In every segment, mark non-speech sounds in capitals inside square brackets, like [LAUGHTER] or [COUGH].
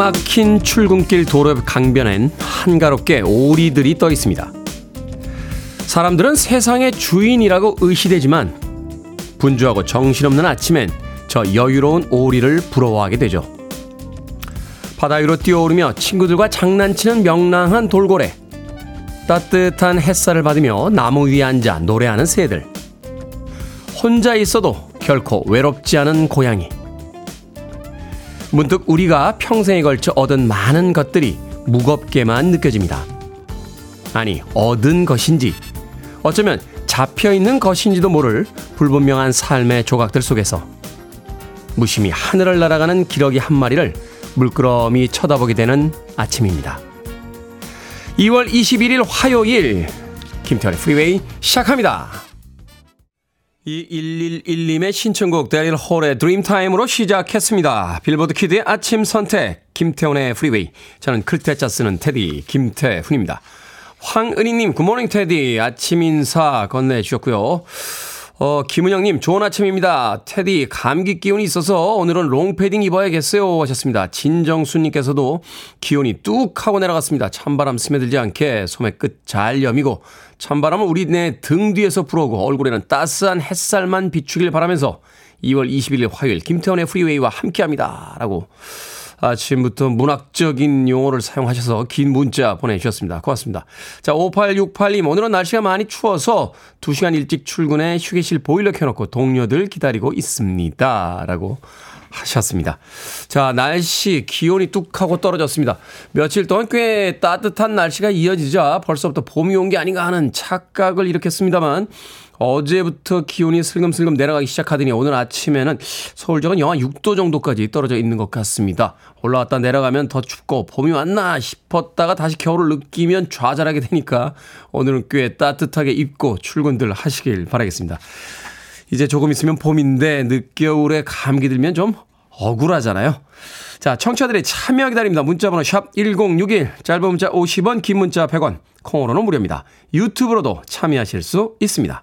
꽉 막힌 출근길 도로 강변엔 한가롭게 오리들이 떠 있습니다. 사람들은 세상의 주인이라고 의시되지만 분주하고 정신없는 아침엔 저 여유로운 오리를 부러워하게 되죠. 바다 위로 뛰어오르며 친구들과 장난치는 명랑한 돌고래. 따뜻한 햇살을 받으며 나무 위에 앉아 노래하는 새들. 혼자 있어도 결코 외롭지 않은 고양이. 문득 우리가 평생에 걸쳐 얻은 많은 것들이 무겁게만 느껴집니다. 아니, 얻은 것인지, 어쩌면 잡혀 있는 것인지도 모를 불분명한 삶의 조각들 속에서 무심히 하늘을 날아가는 기러기 한 마리를 물끄러미 쳐다보게 되는 아침입니다. 2월 21일 화요일, 김태현의 프리웨이 시작합니다. 이 111님의 신청곡 데릴 홀의 Dreamtime으로 시작했습니다. 빌보드 키드의 아침 선택 김태훈의 프리웨이 저는 클 태 자 쓰는 테디 김태훈입니다. 황은희님 good morning 테디 아침 인사 건네주셨고요. 어, 김은영님, 좋은 아침입니다. 테디, 감기 기운이 있어서 오늘은 롱패딩 입어야겠어요. 하셨습니다. 진정수님께서도 기온이 뚝 하고 내려갔습니다. 찬바람 스며들지 않게 소매 끝 잘 여미고, 찬바람은 우리네 등 뒤에서 불어오고, 얼굴에는 따스한 햇살만 비추길 바라면서 2월 21일 화요일 김태훈의 프리웨이와 함께 합니다. 라고 아침부터 문학적인 용어를 사용하셔서 긴 문자 보내주셨습니다. 고맙습니다. 자, 5868님, 오늘은 날씨가 많이 추워서 2시간 일찍 출근해 휴게실 보일러 켜놓고 동료들 기다리고 있습니다. 라고 하셨습니다. 자, 날씨, 기온이 뚝 하고 떨어졌습니다. 며칠 동안 꽤 따뜻한 날씨가 이어지자 벌써부터 봄이 온 게 아닌가 하는 착각을 일으켰습니다만 어제부터 기온이 슬금슬금 내려가기 시작하더니 오늘 아침에는 서울 지역은 영하 6도 정도까지 떨어져 있는 것 같습니다. 올라왔다 내려가면 더 춥고 봄이 왔나 싶었다가 다시 겨울을 느끼면 좌절하게 되니까 오늘은 꽤 따뜻하게 입고 출근들 하시길 바라겠습니다. 이제 조금 있으면 봄인데 늦겨울에 감기 들면 좀 억울하잖아요. 자, 청취자들의 참여 기다립니다. 문자번호 샵 1061, 짧은 문자 50원, 긴 문자 100원, 콩으로는 무료입니다. 유튜브로도 참여하실 수 있습니다.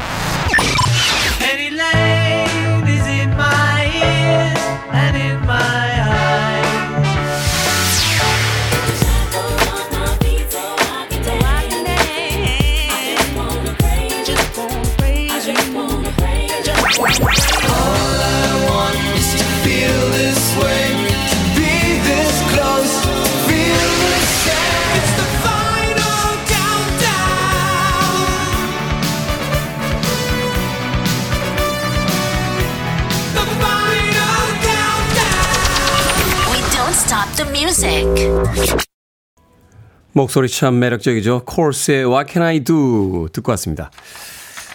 목소리 참 매력적이죠. 콜스의 What Can I Do 듣고 왔습니다.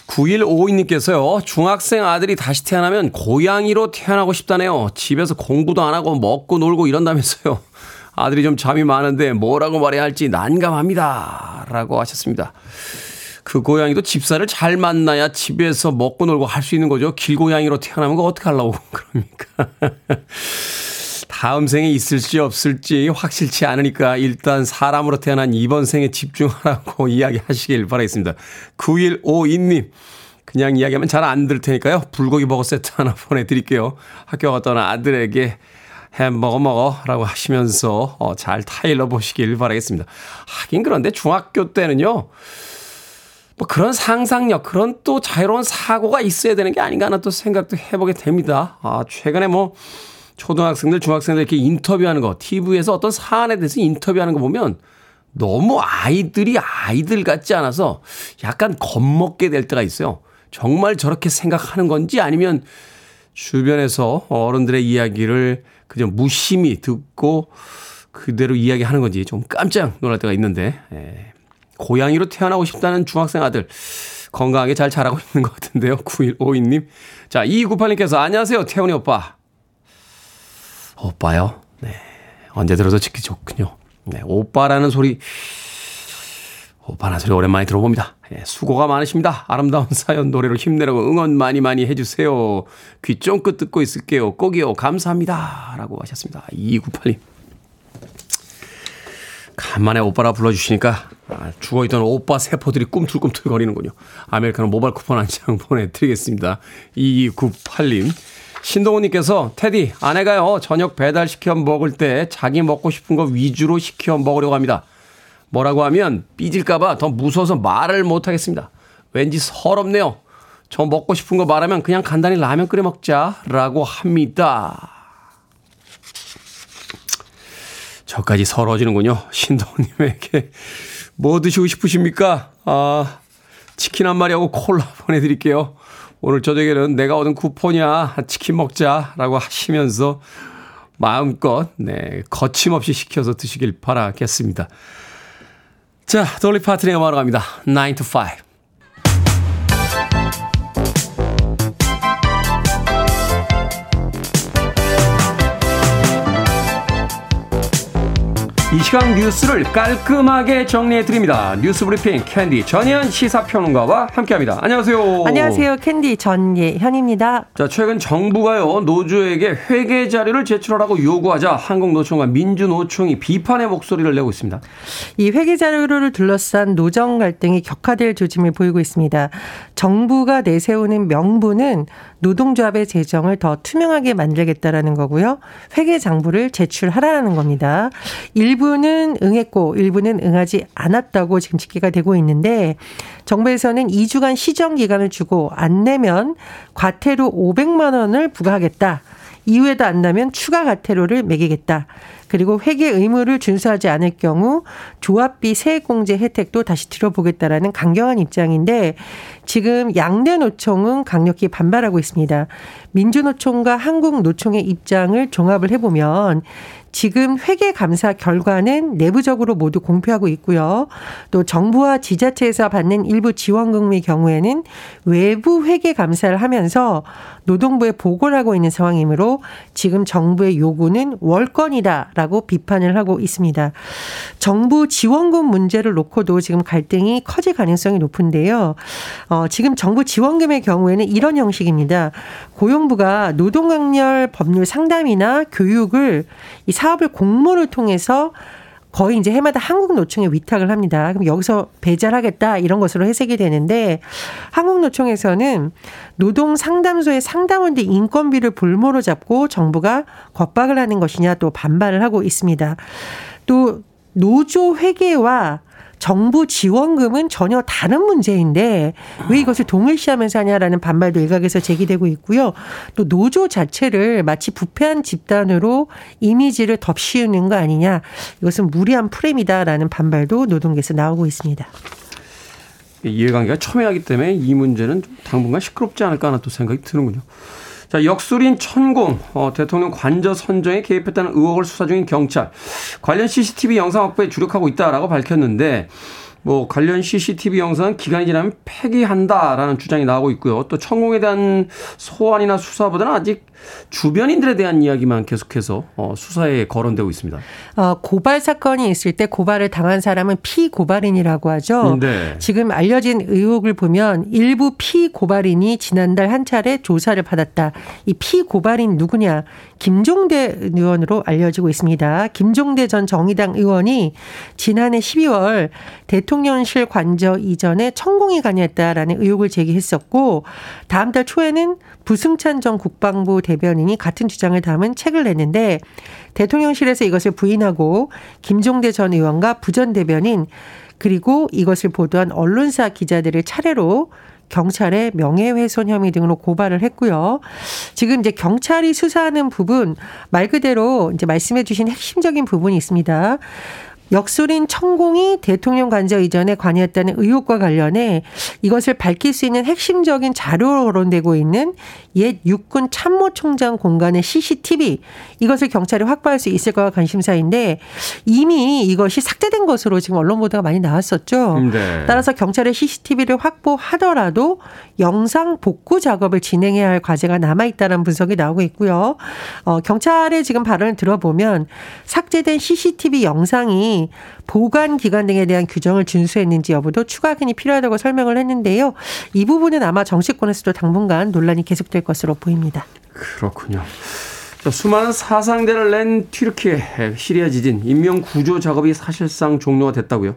9152님께서요, 중학생 아들이 다시 태어나면 고양이로 태어나고 싶다네요. 집에서 공부도 안 하고 먹고 놀고 이런다면서요. 아들이 좀 잠이 많은데 뭐라고 말해야 할지 난감합니다. 라고 하셨습니다. 그 고양이도 집사를 잘 만나야 집에서 먹고 놀고 할 수 있는 거죠. 길고양이로 태어나면 그 어떻게 하려고 그럽니까? 다음 생에 있을지 없을지 확실치 않으니까 일단 사람으로 태어난 이번 생에 집중하라고 [LAUGHS] 이야기하시길 바라겠습니다. 9152님. 그냥 이야기하면 잘 안 들 테니까요. 불고기 버거 세트 하나 [LAUGHS] 보내드릴게요. 학교 갔다 온 아들에게 햄버거 먹어 라고 하시면서 어, 잘 타일러 보시길 바라겠습니다. 하긴 그런데 중학교 때는요. 뭐 그런 상상력, 그런 또 자유로운 사고가 있어야 되는 게 아닌가 하는 또 생각도 해보게 됩니다. 아, 최근에 뭐 초등학생들, 중학생들 이렇게 인터뷰하는 거, TV에서 어떤 사안에 대해서 인터뷰하는 거 보면 너무 아이들이 아이들 같지 않아서 약간 겁먹게 될 때가 있어요. 정말 저렇게 생각하는 건지 아니면 주변에서 어른들의 이야기를 그냥 무심히 듣고 그대로 이야기하는 건지 좀 깜짝 놀랄 때가 있는데, 예. 고양이로 태어나고 싶다는 중학생 아들. 건강하게 잘 자라고 있는 것 같은데요. 9152님. 자, 2298님께서 안녕하세요. 태훈이 오빠. 오빠요? 네. 언제 들어도 듣기 좋군요. 네. 오빠라는 소리, 오빠라는 소리 오랜만에 들어봅니다. 네, 수고가 많으십니다. 아름다운 사연 노래로 힘내라고 응원 많이 많이 해주세요. 귀 쫑긋 듣고 있을게요. 꼭이요. 감사합니다. 라고 하셨습니다. 2298님. 간만에 오빠라 불러주시니까 아, 죽어있던 오빠 세포들이 꿈틀꿈틀 거리는군요. 아메리카노 모바일 쿠폰 한 장 [LAUGHS] 보내드리겠습니다. 2298님. 신동훈님께서 테디 아내가요 저녁 배달 시켜 먹을 때 자기 먹고 싶은 거 위주로 시켜 먹으려고 합니다. 뭐라고 하면 삐질까봐 더 무서워서 말을 못하겠습니다. 왠지 서럽네요. 저 먹고 싶은 거 말하면 그냥 간단히 라면 끓여 먹자라고 합니다. 저까지 서러지는군요. 신동님에게 뭐 드시고 싶으십니까? 아, 치킨 한 마리하고 콜라 보내드릴게요. 오늘 저녁에는 내가 얻은 쿠폰이야. 치킨 먹자라고 하시면서 마음껏, 네, 거침없이 시켜서 드시길 바라겠습니다. 자, 돌리 파트너의 음악으로 갑니다. 9 to 5. 이 시간 뉴스를 깔끔하게 정리해 드립니다. 뉴스 브리핑 캔디 전예현 시사평론가와 함께합니다. 안녕하세요. 안녕하세요. 캔디 전예현입니다. 자, 최근 정부가요 노조에게 회계 자료를 제출하라고 요구하자 한국노총과 민주노총이 비판의 목소리를 내고 있습니다. 이 회계 자료를 둘러싼 노정 갈등이 격화될 조짐을 보이고 있습니다. 정부가 내세우는 명분은 노동조합의 재정을 더 투명하게 만들겠다라는 거고요. 회계 장부를 제출하라는 겁니다. 일부 는 응했고 일부는 응하지 않았다고 지금 집계가 되고 있는데 정부에서는 2주간 시정 기간을 주고 안 내면 과태료 500만 원을 부과하겠다. 이후에도 안 나면 추가 과태료를 매기겠다. 그리고 회계 의무를 준수하지 않을 경우 조합비 세액공제 혜택도 다시 들어보겠다라는 강경한 입장인데 지금 양대 노총은 강력히 반발하고 있습니다. 민주노총과 한국노총의 입장을 종합을 해보면 지금 회계 감사 결과는 내부적으로 모두 공표하고 있고요. 또 정부와 지자체에서 받는 일부 지원금의 경우에는 외부 회계 감사를 하면서 노동부에 보고를 하고 있는 상황이므로 지금 정부의 요구는 월권이다라고 비판을 하고 있습니다. 정부 지원금 문제를 놓고도 지금 갈등이 커질 가능성이 높은데요. 어, 지금 정부 지원금의 경우에는 이런 형식입니다. 고용부가 노동강렬 법률 상담이나 교육을 이 사업을 공모를 통해서 거의 이제 해마다 한국노총에 위탁을 합니다. 그럼 여기서 배달하겠다 이런 것으로 해석이 되는데 한국노총에서는 노동 상담소의 상담원들 인건비를 볼모로 잡고 정부가 겁박을 하는 것이냐 또 반발을 하고 있습니다. 또 노조 회계와 정부 지원금은 전혀 다른 문제인데 왜 이것을 동일시하면서 하냐라는 반발도 일각에서 제기되고 있고요. 또 노조 자체를 마치 부패한 집단으로 이미지를 덮씌우는 거 아니냐. 이것은 무리한 프레임이다라는 반발도 노동계에서 나오고 있습니다. 이해관계가 첨예하기 때문에 이 문제는 당분간 시끄럽지 않을까 하는 또 생각이 드는군요. 자, 역술인 천공, 어, 대통령 관저 선정에 개입했다는 의혹을 수사 중인 경찰. 관련 CCTV 영상 확보에 주력하고 있다라고 밝혔는데, 뭐 관련 CCTV 영상은 기간이 지나면 폐기한다라는 주장이 나오고 있고요. 또 천공에 대한 소환이나 수사보다는 아직 주변인들에 대한 이야기만 계속해서 어, 수사에 거론되고 있습니다. 어, 고발 사건이 있을 때 고발을 당한 사람은 피고발인이라고 하죠. 네. 지금 알려진 의혹을 보면 일부 피고발인이 지난달 한 차례 조사를 받았다. 이 피고발인 누구냐? 김종대 의원으로 알려지고 있습니다. 김종대 전 정의당 의원이 지난해 12월 대통령실 관저 이전에 천공이 관여했다라는 의혹을 제기했었고 다음 달 초에는 부승찬 전 국방부 대변인이 같은 주장을 담은 책을 냈는데 대통령실에서 이것을 부인하고 김종대 전 의원과 부전 대변인 그리고 이것을 보도한 언론사 기자들을 차례로 경찰에 명예훼손 혐의 등으로 고발을 했고요. 지금 이제 경찰이 수사하는 부분 말 그대로 이제 말씀해 주신 핵심적인 부분이 있습니다. 역술인 천공이 대통령 관저 이전에 관여했다는 의혹과 관련해 이것을 밝힐 수 있는 핵심적인 자료로 거론되고 있는 옛 육군 참모총장 공간의 CCTV 이것을 경찰이 확보할 수 있을까가 관심사인데 이미 이것이 삭제된 것으로 지금 언론 보도가 많이 나왔었죠. 네. 따라서 경찰의 CCTV를 확보하더라도 영상 복구 작업을 진행해야 할 과제가 남아 있다는 분석이 나오고 있고요. 어, 경찰의 지금 발언을 들어보면 삭제된 CCTV 영상 이 보관 기간 등에 대한 규정을 준수했는지 여부도 추가 확인이 필요하다고 설명을 했는데요. 이 부분은 아마 정치권에서도 당분간 논란이 계속될 것으로 보입니다. 그렇군요. 수많은 사상대를 낸 튀르키예 시리아 지진 인명 구조 작업이 사실상 종료가 됐다고요?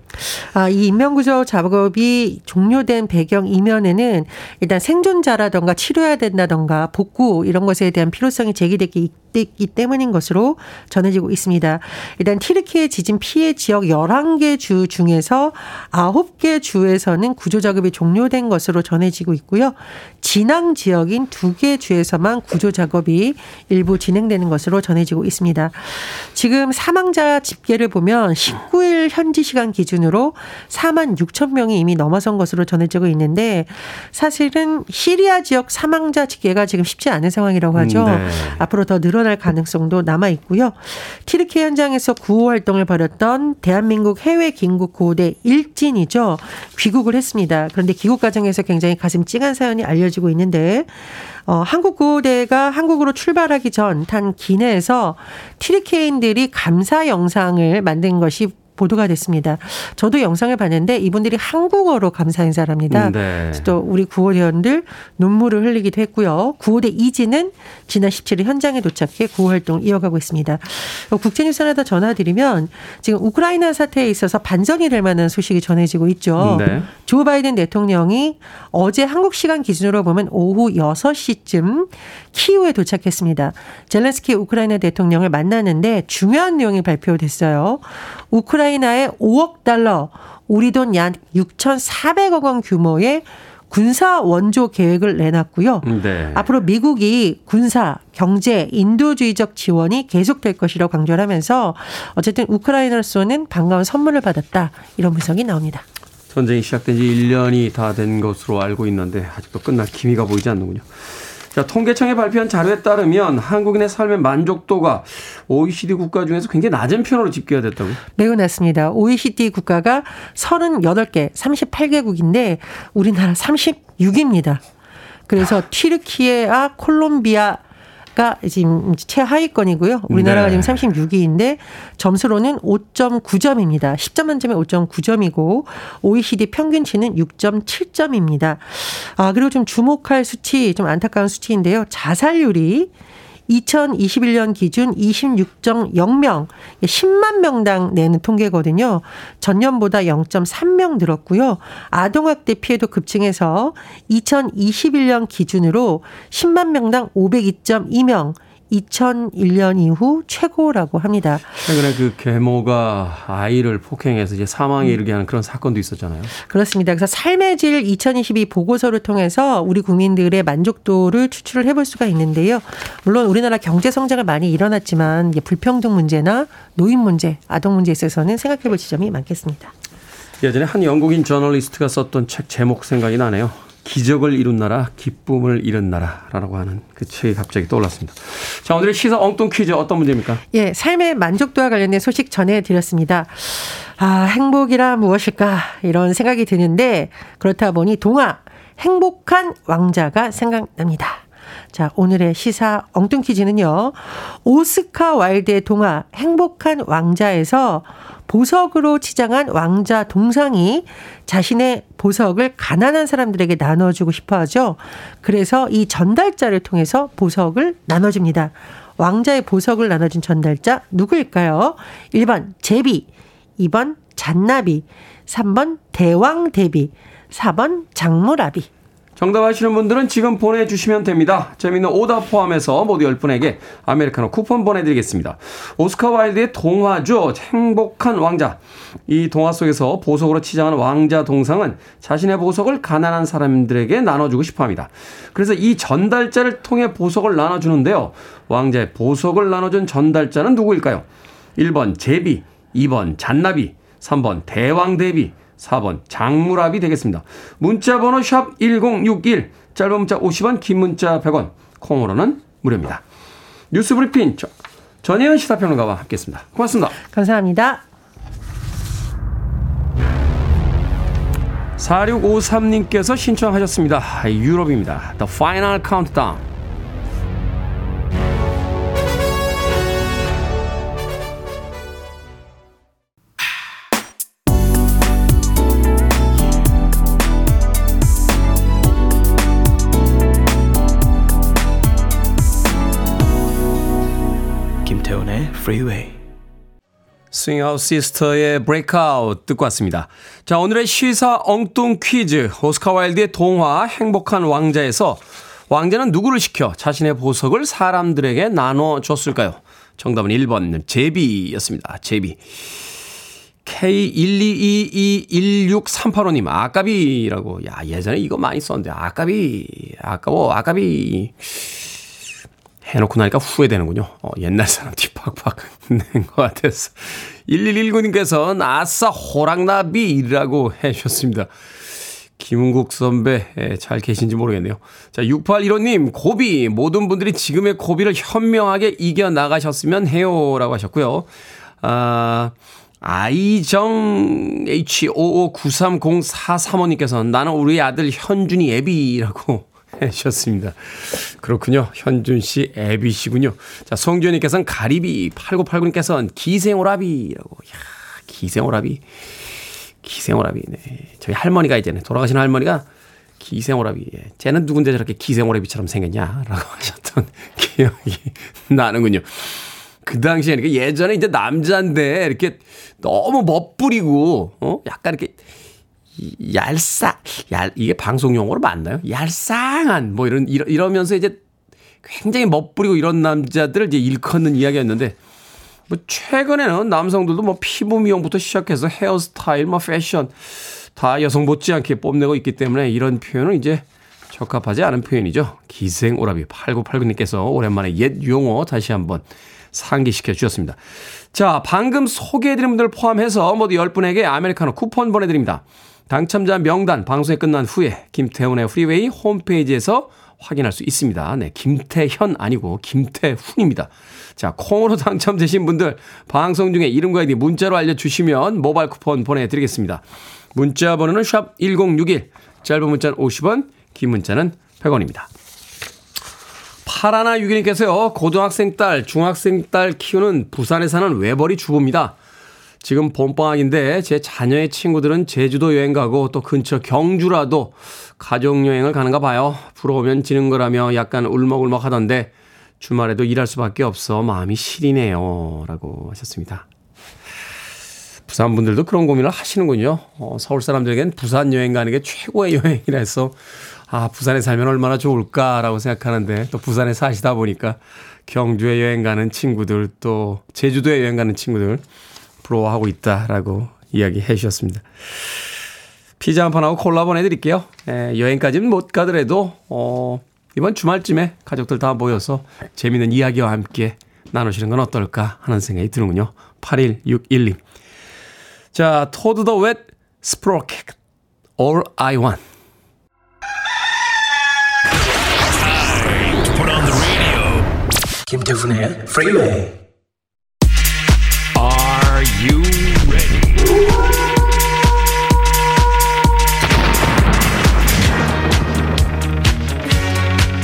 아, 이 인명 구조 작업이 종료된 배경 이면에는 일단 생존자라던가 치료해야 된다던가 복구 이런 것에 대한 필요성이 제기됐기 있기 때문인 것으로 전해지고 있습니다. 일단 튀르키예 지진 피해 지역 11개 주 중에서 9개 주에서는 구조 작업이 종료된 것으로 전해지고 있고요. 진앙 지역인 2개 주에서만 구조 작업이 일부 진행 되는 것으로 전해지고 있습니다. 지금 사망자 집계를 보면 19일 현지 시간 기준으로 4만 6천 명이 이미 넘어선 것으로 전해지고 있는데 사실은 시리아 지역 사망자 집계가 지금 쉽지 않은 상황이라고 하죠. 네. 앞으로 더 늘어 늘어날 가능성도 남아 있고요. 티르키 현장에서 구호 활동을 벌였던 대한민국 해외 긴급 구호대 일진이죠. 귀국을 했습니다. 그런데 귀국 과정에서 굉장히 가슴 찡한 사연이 알려지고 있는데 어, 한국 구호대가 한국으로 출발하기 전 탄 기내에서 티르키인들이 감사 영상을 만든 것이 보도가 됐습니다. 저도 영상을 봤는데 이분들이 한국어로 감사 인사를 합니다. 음, 네. 또 우리 구호 대원들 눈물을 흘리기도 했고요. 구호대 이지는 지난 17일 현장에 도착해 구호 활동을 이어가고 있습니다. 국제뉴스 하나 더 전화드리면 지금 우크라이나 사태에 있어서 반전이 될 만한 소식이 전해지고 있죠. 네. 조 바이든 대통령이 어제 한국 시간 기준으로 보면 오후 6시쯤 키우에 도착했습니다. 젤렌스키 우크라이나 대통령을 만났는데 중요한 내용이 발표됐어요. 우크라이나 에 5억 달러, 우리 돈 약 6,400억 원 규모의 군사 원조 계획을 내놨고요. 네. 앞으로 미국이 군사, 경제, 인도주의적 지원이 계속될 것이라고 강조를 하면서 어쨌든 우크라이나로서는 반가운 선물을 받았다. 이런 분석이 나옵니다. 전쟁이 시작된 지 1년이 다 된 것으로 알고 있는데 아직도 끝날 기미가 보이지 않는군요. 자, 통계청이 발표한 자료에 따르면 한국인의 삶의 만족도가 OECD 국가 중에서 굉장히 낮은 편으로 집계가 됐다고요? 매우 낮습니다. OECD 국가가 38개, 38개국인데 우리나라 36입니다. 그래서 아. 튀르키예와 콜롬비아 가 지금 최하위권이고요. 우리나라가 네. 지금 36위인데 점수로는 5.9점입니다. 10점 만점에 5.9점이고 OECD 평균치는 6.7점입니다. 아, 그리고 좀 주목할 수치 좀 안타까운 수치인데요. 자살률이 2021년 기준 26.0명, 10만 명당 내는 통계거든요. 전년보다 0.3명 늘었고요. 아동학대 피해도 급증해서 2021년 기준으로 10만 명당 502.2명, 2001년 이후 최고라고 합니다. 최근에 그 계모가 아이를 폭행해서 이제 사망에 음. 이르게 하는 그런 사건도 있었잖아요. 그렇습니다. 그래서 삶의 질 2022 보고서를 통해서 우리 국민들의 만족도를 추출을 해볼 수가 있는데요. 물론 우리나라 경제 성장을 많이 일어났지만 불평등 문제나 노인 문제, 아동 문제에 있어서는 생각해볼 지점이 많겠습니다. 예전에 한 영국인 저널리스트가 썼던 책 제목 생각이 나네요. 기적을 이룬 나라, 기쁨을 잃은 나라라고 하는 그 책이 갑자기 떠올랐습니다. 자, 오늘의 시사 엉뚱 퀴즈 어떤 문제입니까? 예, 삶의 만족도와 관련된 소식 전해드렸습니다. 아, 행복이라 무엇일까? 이런 생각이 드는데, 그렇다 보니 동화, 행복한 왕자가 생각납니다. 자, 오늘의 시사 엉뚱 퀴즈는요. 오스카 와일드의 동화 행복한 왕자에서 보석으로 치장한 왕자 동상이 자신의 보석을 가난한 사람들에게 나눠주고 싶어 하죠. 그래서 이 전달자를 통해서 보석을 나눠줍니다. 왕자의 보석을 나눠준 전달자 누구일까요? 1번 제비, 2번 잔나비, 3번 대왕 대비, 4번 장무라비. 정답 아시는 분들은 지금 보내주시면 됩니다. 재미있는 오답 포함해서 모두 10분에게 아메리카노 쿠폰 보내드리겠습니다. 오스카 와일드의 동화죠. 행복한 왕자. 이 동화 속에서 보석으로 치장한 왕자 동상은 자신의 보석을 가난한 사람들에게 나눠주고 싶어 합니다. 그래서 이 전달자를 통해 보석을 나눠주는데요. 왕자의 보석을 나눠준 전달자는 누구일까요? 1번 제비, 2번 잔나비, 3번 대왕대비, 4번 장무랍이 되겠습니다. 문자 번호 샵 1061, 짧은 문자 50원, 긴 문자 100원, 콩으로는 무료입니다. 뉴스 브리핑 전혜연 시사평론가와 함께했습니다. 고맙습니다. 감사합니다. 4653님께서 신청하셨습니다. 유럽입니다. The Final Countdown. 김태훈의 Freeway. 스윙아웃 시스터의 Breakout 듣고 왔습니다. 자, 오늘의 시사 엉뚱 퀴즈. 오스카 와일드의 동화 행복한 왕자에서 왕자는 누구를 시켜 자신의 보석을 사람들에게 나눠줬을까요? 정답은 1번 제비였습니다. 제비. K122216385님, 아까비라고. 야, 예전에 이거 많이 썼는데, 아까비, 아까워, 아까비. 해놓고 나니까 후회되는군요. 어, 옛날 사람 뒷팍팍 [LAUGHS] 낸것 같아서. 1119님께서는 아싸 호랑나비라고 해주셨습니다. 김은국 선배, 예, 잘 계신지 모르겠네요. 자, 6815님, 고비. 모든 분들이 지금의 고비를 현명하게 이겨 나가셨으면 해요. 라고 하셨고요. 아, 아이정 H55930435님께서 나는 우리 아들 현준이 애비라고 해주셨습니다. 그렇군요. 현준 씨 애비시군요. 자, 송지현님께서는 가리비, 8989님께서는 기생오라비라고. 야 기생오라비. 기생오라비. 네. 저희 할머니가 이제는 돌아가신 할머니가 기생오라비. 예. 쟤는 누군데 저렇게 기생오라비처럼 생겼냐라고 [LAUGHS] 하셨던 기억이 나는군요. 그 당시에 예전에 이제 남자인데 이렇게 너무 멋부리고 어 약간 이렇게 얄싸 얄 이게 방송 용어로 맞나요? 얄쌍한 뭐 이런 이러, 이러면서 이제 굉장히 멋부리고 이런 남자들을 이제 일컫는 이야기였는데 뭐 최근에는 남성들도 뭐 피부 미용부터 시작해서 헤어스타일 뭐 패션 다 여성 못지않게 뽐내고 있기 때문에 이런 표현은 이제 적합하지 않은 표현이죠. 기생오라비 8989님께서 오랜만에 옛 용어 다시 한번 상기시켜 주셨습니다. 자, 방금 소개해드린 분들 포함해서 모두 10분에게 아메리카노 쿠폰 보내드립니다. 당첨자 명단 방송이 끝난 후에 김태훈의 프리웨이 홈페이지에서 확인할 수 있습니다. 네, 김태현 아니고 김태훈입니다. 자, 콩으로 [LAUGHS] 당첨되신 분들 방송 중에 이름과 아이디 문자로 알려주시면 모바일 쿠폰 보내드리겠습니다. 문자 번호는 샵 1061, 짧은 문자는 50원, 긴 문자는 100원입니다. 파라나 유기님께서요, 고등학생 딸, 중학생 딸 키우는 부산에 사는 외벌이 주부입니다. 지금 봄방학인데 제 자녀의 친구들은 제주도 여행 가고 또 근처 경주라도 가족여행을 가는가 봐요. 부러우면 지는 거라며 약간 울먹울먹 하던데 주말에도 일할 수밖에 없어 마음이 시리네요. 라고 하셨습니다. 부산 분들도 그런 고민을 하시는군요. 어, 서울 사람들에겐 부산 여행 가는 게 최고의 여행이라 해서 아, 부산에 살면 얼마나 좋을까라고 생각하는데 또 부산에 사시다 보니까 경주에 여행 가는 친구들 또 제주도에 여행 가는 친구들 부러워하고 있다라고 이야기해 주셨습니다. 피자 한 판하고 콜라 보내드릴게요. 예, 여행까지는 못 가더라도 어, 이번 주말쯤에 가족들 다 모여서 재미있는 이야기와 함께 나누시는 건 어떨까 하는 생각이 드는군요. 8161님. 자, 토드 더 웻 스프로켓 All I Want. 김태훈의 Freeway. Are you ready?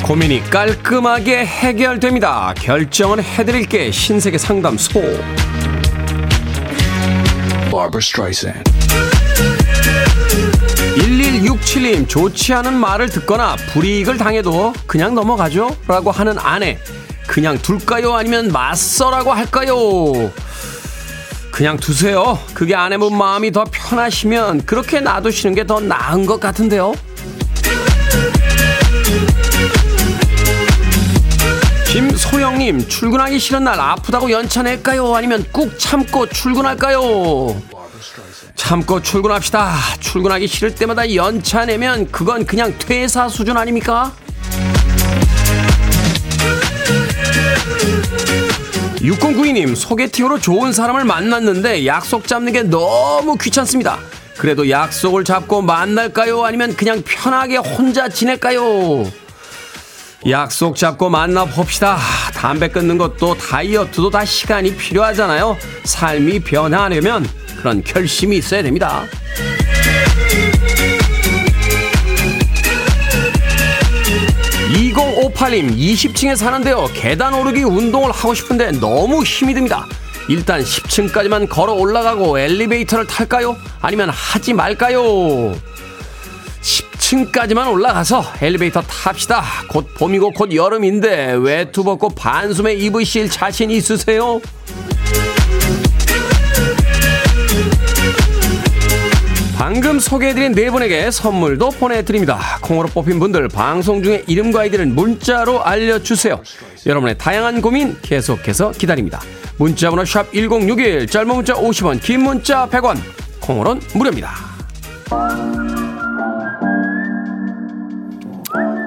고민이 깔끔하게 해결됩니다. 결정은 해드릴게 신세계 상담소. Barbara Streisand. 1167님 좋지 않은 말을 듣거나 불이익을 당해도 그냥 넘어가죠? 라고 하는 아내 그냥 둘까요? 아니면 맞서라고 할까요? 그냥 두세요. 그게 아내분 마음이 더 편하시면 그렇게 놔두시는 게 더 나은 것 같은데요. 김소영님 출근하기 싫은 날 아프다고 연차 낼까요? 아니면 꾹 참고 출근할까요? 참고 출근합시다. 출근하기 싫을 때마다 연차 내면 그건 그냥 퇴사 수준 아닙니까? 6092님, 소개팅으로 좋은 사람을 만났는데 약속 잡는 게 너무 귀찮습니다. 그래도 약속을 잡고 만날까요? 아니면 그냥 편하게 혼자 지낼까요? 약속 잡고 만나봅시다. 담배 끊는 것도 다이어트도 다 시간이 필요하잖아요. 삶이 변화하려면 그런 결심이 있어야 됩니다. 2058님 20층에 사는데요 계단 오르기 운동을 하고 싶은데 너무 힘이 듭니다 일단 10층까지만 걸어 올라가고 엘리베이터를 탈까요? 아니면 하지 말까요? 5층까지만 올라가서 엘리베이터 탑시다. 곧 봄이고 곧 여름인데 외투 벗고 반소매 입으실 자신 있으세요? 방금 소개해드린 네 분에게 선물도 보내드립니다. 콩으로 뽑힌 분들 방송 중에 이름과 아이디를 문자로 알려주세요. 여러분의 다양한 고민 계속해서 기다립니다. 문자번호 샵 1061, 짧은 문자 50원, 긴 문자 100원, 콩으로는 무료입니다.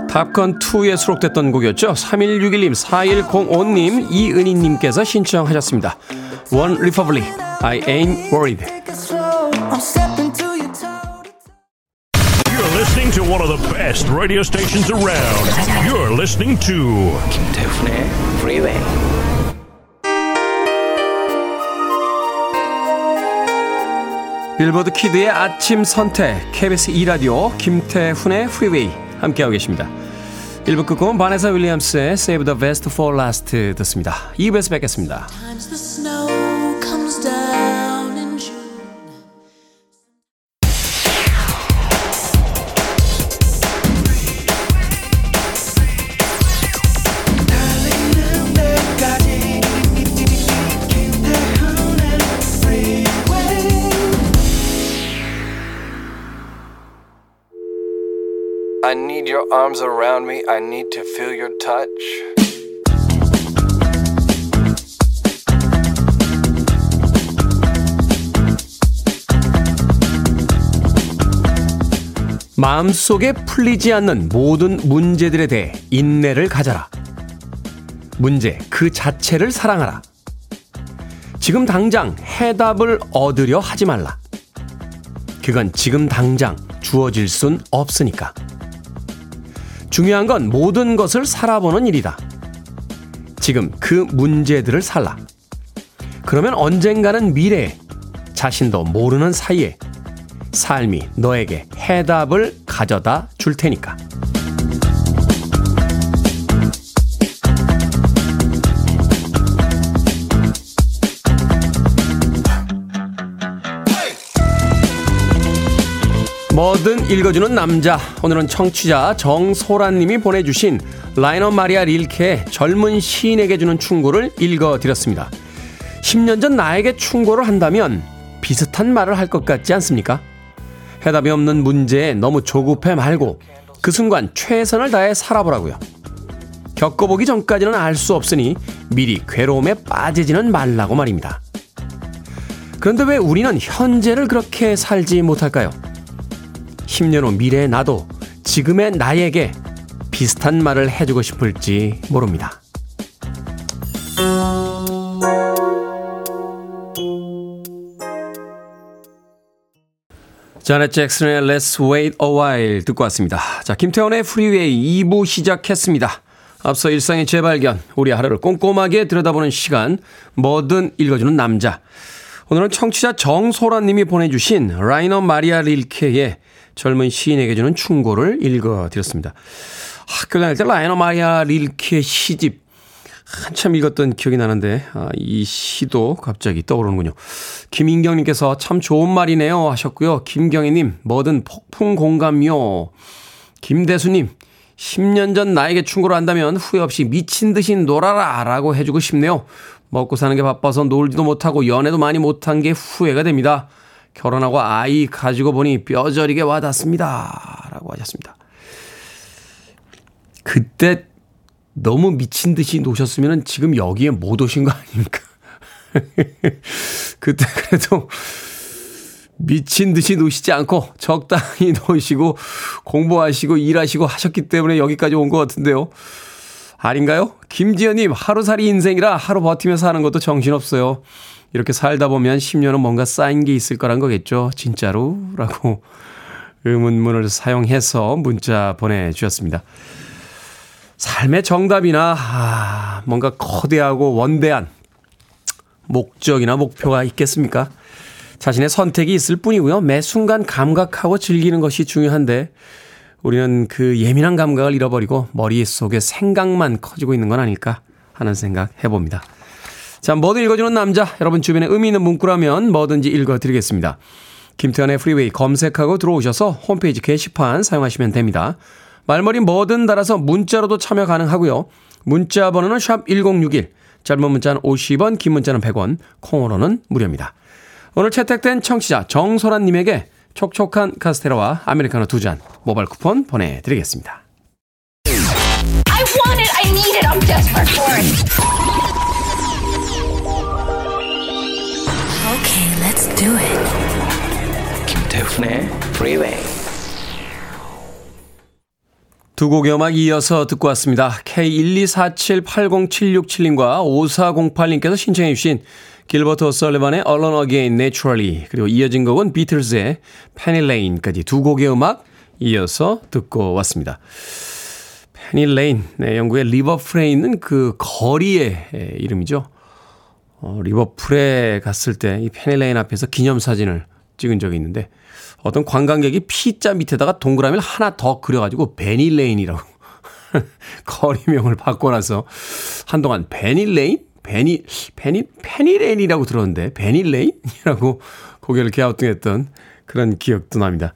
탑건2에 수록됐던 곡이었죠. 3161님, 4105님, 이은희님께서 신청하셨습니다. One Republic, I Ain't Worried. You're listening to one of the best radio stations around. You're listening to 김태훈의 Freeway. 빌보드 키드의 아침 선택, KBS 2 라디오, 김태훈의 프리웨이 함께하고 계십니다. 1부 끝곡은 바네사 윌리엄스의 Save the Best for Last 듣습니다. 2부에서 뵙겠습니다. Your arms around me. I need to feel your touch. 마음속에 풀리지 않는 모든 문제들에 대해 인내를 가져라. 문제 그 자체를 사랑하라. 지금 당장 해답을 얻으려 하지 말라. 그건 지금 당장 주어질 순 없으니까. 중요한 건 모든 것을 살아보는 일이다. 지금 그 문제들을 살라. 그러면 언젠가는 미래에 자신도 모르는 사이에 삶이 너에게 해답을 가져다 줄 테니까. 뭐든 읽어주는 남자. 오늘은 청취자 정소라님이 보내주신 라이너 마리아 릴케의 젊은 시인에게 주는 충고를 읽어드렸습니다. 10년 전 나에게 충고를 한다면 비슷한 말을 할 것 같지 않습니까? 해답이 없는 문제에 너무 조급해 말고 그 순간 최선을 다해 살아보라고요. 겪어보기 전까지는 알 수 없으니 미리 괴로움에 빠지지는 말라고 말입니다. 그런데 왜 우리는 현재를 그렇게 살지 못할까요? 10년 후 미래의 나도 지금의 나에게 비슷한 말을 해주고 싶을지 모릅니다. 자넷 잭슨의 Let's Wait a While 듣고 왔습니다. 자, 김태훈의 프리웨이 2부 시작했습니다. 앞서 일상의 재발견, 우리 하루를 꼼꼼하게 들여다보는 시간, 뭐든 읽어주는 남자. 오늘은 청취자 정소라님이 보내주신 라이너 마리아 릴케의 젊은 시인에게 주는 충고를 읽어드렸습니다. 학교 다닐 때 라이너 마리아 릴케의 시집 한참 읽었던 기억이 나는데 아, 이 시도 갑자기 떠오르는군요. 김인경님께서 참 좋은 말이네요 하셨고요. 김경희님 뭐든 폭풍 공감요. 김대수님 10년 전 나에게 충고를 한다면 후회 없이 미친 듯이 놀아라 라고 해주고 싶네요. 먹고 사는 게 바빠서 놀지도 못하고 연애도 많이 못한 게 후회가 됩니다. 결혼하고 아이 가지고 보니 뼈저리게 와닿습니다. 라고 하셨습니다. 그때 너무 미친 듯이 노셨으면 지금 여기에 못 오신 거 아닙니까? [LAUGHS] 그때 그래도 미친 듯이 노시지 않고 적당히 [LAUGHS] 노시고 공부하시고 일하시고 하셨기 때문에 여기까지 온 것 같은데요. 아닌가요? 김지연님, 하루살이 인생이라 하루 버티며 사는 것도 정신없어요. 이렇게 살다 보면 10년은 뭔가 쌓인 게 있을 거란 거겠죠. 진짜로? 라고 의문문을 사용해서 문자 보내주셨습니다. 삶의 정답이나, 아, 뭔가 거대하고 원대한 목적이나 목표가 있겠습니까? 자신의 선택이 있을 뿐이고요. 매 순간 감각하고 즐기는 것이 중요한데, 우리는 그 예민한 감각을 잃어버리고 머릿속에 생각만 커지고 있는 건 아닐까 하는 생각 해봅니다. 자, 뭐든 읽어주는 남자. 여러분 주변에 의미 있는 문구라면 뭐든지 읽어드리겠습니다. 김태현의 프리웨이 검색하고 들어오셔서 홈페이지 게시판 사용하시면 됩니다. 말머리 뭐든 달아서 문자로도 참여 가능하고요. 문자 번호는 샵 1061, 짧은 문자는 50원, 긴 문자는 100원, 콩으로는 무료입니다. 오늘 채택된 청취자 정소란님에게 촉촉한 카스테라와 아메리카노 두 잔 모바일 쿠폰 보내드리겠습니다. I want it. I need it. I'm desperate for it. Okay, let's do it. 김태훈의 Freeway. 두 곡의 음악 이어서 듣고 왔습니다. K124780767님과 5408님께서 신청해 주신 길버트 오설리반의 Alone Again Naturally 그리고 이어진 곡은 비틀즈의 Penny Lane까지 두 곡의 음악 이어서 듣고 왔습니다. Penny Lane, 네, 영국의 리버풀에 있는 그 거리의 예, 이름이죠. 어, 리버풀에 갔을 때 이 Penny Lane 앞에서 기념사진을 찍은 적이 있는데 어떤 관광객이 P자 밑에다가 동그라미를 하나 더 그려가지고 Benny Lane이라고 [LAUGHS] 거리명을 바꿔놔서 한동안 Benny Lane? Benny, Benny, Penny Lane이라고 들었는데 Benny Lane이라고 [LAUGHS] 고개를 갸우뚱했던 그런 기억도 납니다.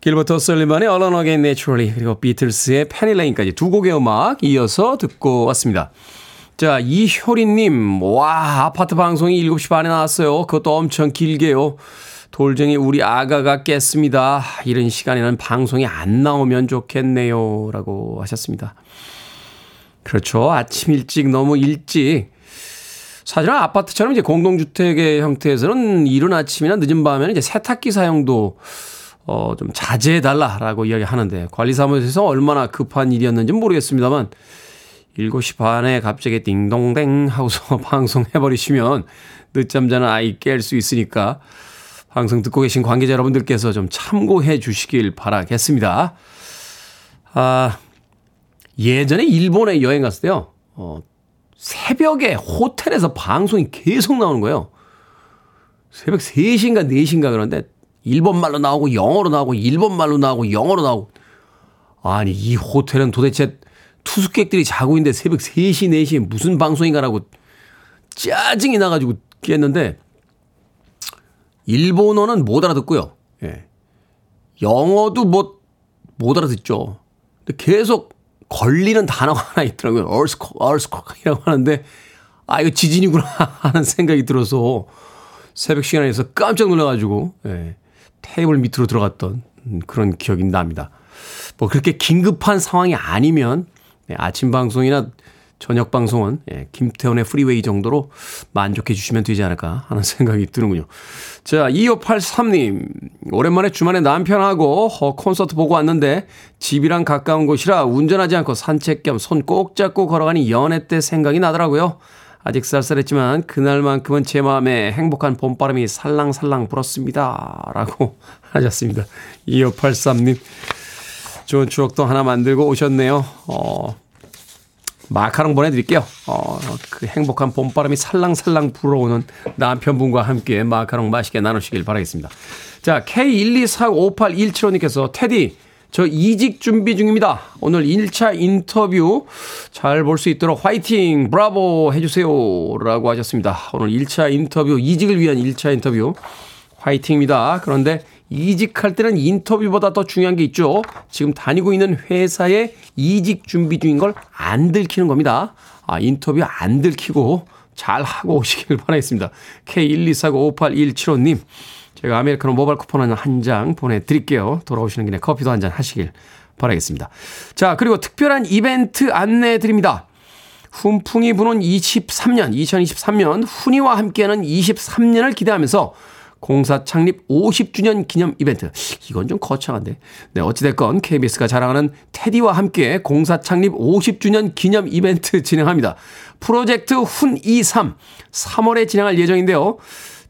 길버트 오설리반의 Alone Again Naturally 그리고 비틀스의 Penny Lane까지 두 곡의 음악 이어서 듣고 왔습니다. 자, 이효리님, 와, 아파트 방송이 7시 반에 나왔어요. 그것도 엄청 길게요. 돌쟁이 우리 아가가 깼습니다. 이런 시간에는 방송이 안 나오면 좋겠네요. 라고 하셨습니다. 그렇죠. 아침 일찍, 너무 일찍. 사실은 아파트처럼 이제 공동주택의 형태에서는 이른 아침이나 늦은 밤에는 이제 세탁기 사용도 어, 좀 자제해달라라고 이야기 하는데 관리사무소에서 얼마나 급한 일이었는지 는 모르겠습니다만 7시 반에 갑자기 띵동댕 하고서 [LAUGHS] 방송해버리시면 늦잠 자는 아이 깰 수 있으니까 방송 듣고 계신 관계자 여러분들께서 좀 참고해 주시길 바라겠습니다. 아, 예전에 일본에 여행 갔을 때요, 어, 새벽에 호텔에서 방송이 계속 나오는 거예요. 새벽 3시인가 4시인가 그런데 일본말로 나오고 영어로 나오고 일본말로 나오고 영어로 나오고 아니 이 호텔은 도대체 투숙객들이 자고 있는데 새벽 3시, 4시에 무슨 방송인가라고 짜증이 나가지고 깼는데, 일본어는 못 알아듣고요. 예. 영어도 뭐, 못 알아듣죠. 근데 계속 걸리는 단어가 하나 있더라고요. earthquake, earthquake이라고 하는데, 아, 이거 지진이구나 [LAUGHS] 하는 생각이 들어서 새벽 시간에서 깜짝 놀라가지고, 예. 테이블 밑으로 들어갔던 그런 기억이 납니다. 뭐 그렇게 긴급한 상황이 아니면 네, 아침 방송이나 저녁 방송은 예, 김태훈의 프리웨이 정도로 만족해 주시면 되지 않을까 하는 [LAUGHS] 생각이 드는군요. 자, 2583님. 오랜만에 주말에 남편하고 어, 콘서트 보고 왔는데 집이랑 가까운 곳이라 운전하지 않고 산책 겸 손 꼭 잡고 걸어가니 연애 때 생각이 나더라고요. 아직 쌀쌀했지만 그날만큼은 제 마음에 행복한 봄바람이 살랑살랑 불었습니다. 라고 [LAUGHS] 하셨습니다. 2583님. 좋은 추억도 하나 만들고 오셨네요. 어, 마카롱 보내드릴게요. 어, 그 행복한 봄바람이 살랑살랑 불어오는 남편분과 함께 마카롱 맛있게 나누시길 바라겠습니다. 자, K1245817호님께서 테디, 저 이직 준비 중입니다. 오늘 1차 인터뷰 잘 볼 수 있도록 화이팅, 브라보 해주세요. 라고 하셨습니다. 오늘 1차 인터뷰, 이직을 위한 1차 인터뷰 화이팅입니다. 그런데 이직할 때는 인터뷰보다 더 중요한 게 있죠. 지금 다니고 있는 회사에 이직 준비 중인 걸 안 들키는 겁니다. 아, 인터뷰 안 들키고 잘 하고 오시길 바라겠습니다. K124958175님. 제가 아메리카노 모바일 쿠폰 한 장 보내드릴게요. 돌아오시는 길에 커피도 한 잔 하시길 바라겠습니다. 자, 그리고 특별한 이벤트 안내해 드립니다. 훈풍이 부는 23년, 2023년 훈이와 함께하는 23년을 기대하면서 공사 창립 50주년 기념 이벤트. 이건 좀 거창한데. 네, 어찌됐건 KBS가 자랑하는 테디와 함께 공사 창립 50주년 기념 이벤트 [LAUGHS] 진행합니다. 프로젝트 훈23 3월에 진행할 예정인데요.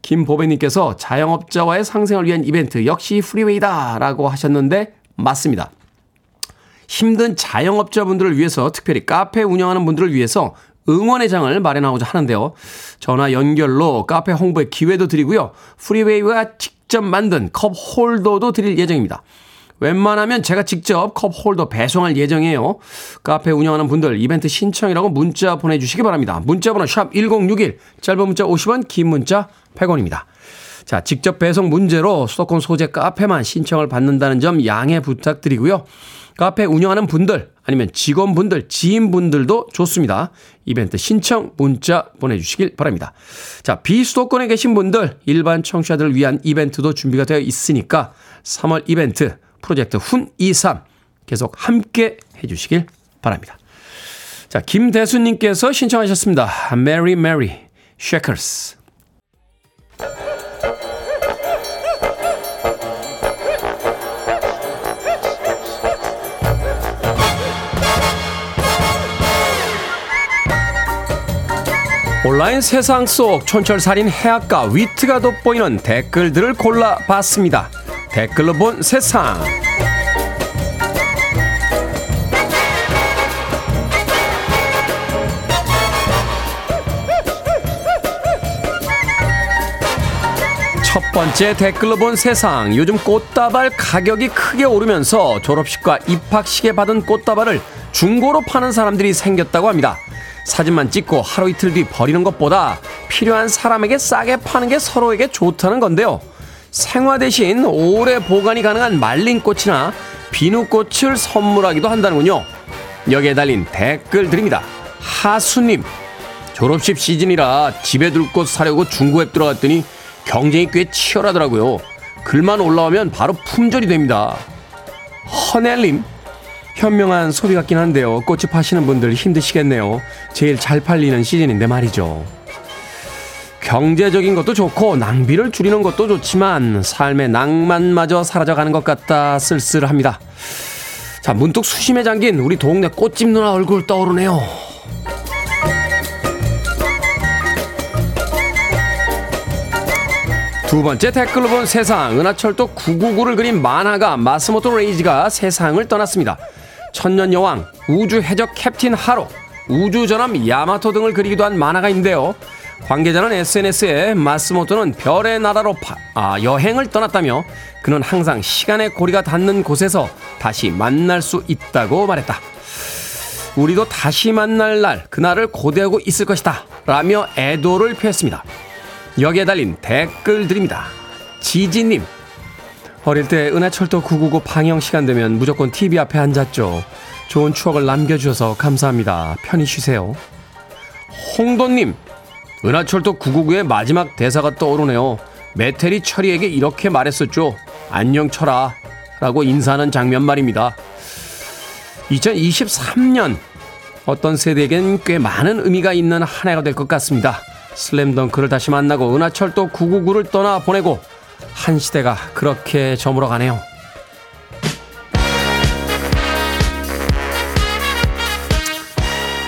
김보배님께서 자영업자와의 상생을 위한 이벤트 역시 프리웨이다 라고 하셨는데 맞습니다. 힘든 자영업자분들을 위해서 특별히 카페 운영하는 분들을 위해서 응원의 장을 마련하고자 하는데요. 전화 연결로 카페 홍보의 기회도 드리고요. 프리웨이가 직접 만든 컵 홀더도 드릴 예정입니다. 웬만하면 제가 직접 컵 홀더 배송할 예정이에요. 카페 운영하는 분들 이벤트 신청이라고 문자 보내주시기 바랍니다. 문자 번호 샵 1061, 짧은 문자 50원, 긴 문자 100원입니다. 자, 직접 배송 문제로 수도권 소재 카페만 신청을 받는다는 점 양해 부탁드리고요. 카페 운영하는 분들 아니면 직원분들, 지인분들도 좋습니다. 이벤트 신청 문자 보내주시길 바랍니다. 자, 비수도권에 계신 분들 일반 청취자들을 위한 이벤트도 준비가 되어 있으니까 3월 이벤트 프로젝트 훈23 계속 함께 해주시길 바랍니다. 자, 김대수님께서 신청하셨습니다. Mary Mary. 온라인 세상 속 촌철살인 해악과 위트가 돋보이는 댓글들을 골라봤습니다. 댓글로 본 세상. 첫 번째 댓글로 본 세상. 요즘 꽃다발 가격이 크게 오르면서 졸업식과 입학식에 받은 꽃다발을 중고로 파는 사람들이 생겼다고 합니다. 사진만 찍고 하루 이틀 뒤 버리는 것보다 필요한 사람에게 싸게 파는 게 서로에게 좋다는 건데요. 생화 대신 오래 보관이 가능한 말린 꽃이나 비누꽃을 선물하기도 한다는군요. 여기에 달린 댓글들입니다. 하수님, 졸업식 시즌이라 집에 둘 꽃 사려고 중고 앱 들어갔더니 경쟁이 꽤 치열하더라고요. 글만 올라오면 바로 품절이 됩니다. 허넬님, 현명한 소비 같긴 한데요. 꽃이 파시는 분들 힘드시겠네요. 제일 잘 팔리는 시즌인데 말이죠. 경제적인 것도 좋고 낭비를 줄이는 것도 좋지만 삶의 낭만마저 사라져가는 것 같다 쓸쓸합니다. 자, 문득 수심에 잠긴 우리 동네 꽃집 누나 얼굴 떠오르네요. 두 번째 댓글로 본 세상 은하철도 999를 그린 만화가 마스모토 레이지가 세상을 떠났습니다. 천년 여왕, 우주 해적 캡틴 하로, 우주 전함 야마토 등을 그리기도 한 만화가 있는데요. 관계자는 SNS에 마스모토는 별의 나라로 파, 아, 여행을 떠났다며 그는 항상 시간의 고리가 닿는 곳에서 다시 만날 수 있다고 말했다. 우리도 다시 만날 날 그날을 고대하고 있을 것이다 라며 애도를 표했습니다. 여기에 달린 댓글들입니다. 지지님 어릴 때 은하철도 999 방영 시간 되면 무조건 TV 앞에 앉았죠. 좋은 추억을 남겨주셔서 감사합니다. 편히 쉬세요. 홍도님 은하철도 999의 마지막 대사가 떠오르네요. 메테리 철이에게 이렇게 말했었죠. 안녕 철아 라고 인사하는 장면 말입니다. 2023년 어떤 세대에겐 꽤 많은 의미가 있는 한 해가 될 것 같습니다. 슬램덩크를 다시 만나고 은하철도 999를 떠나 보내고 한 시대가 그렇게 저물어 가네요.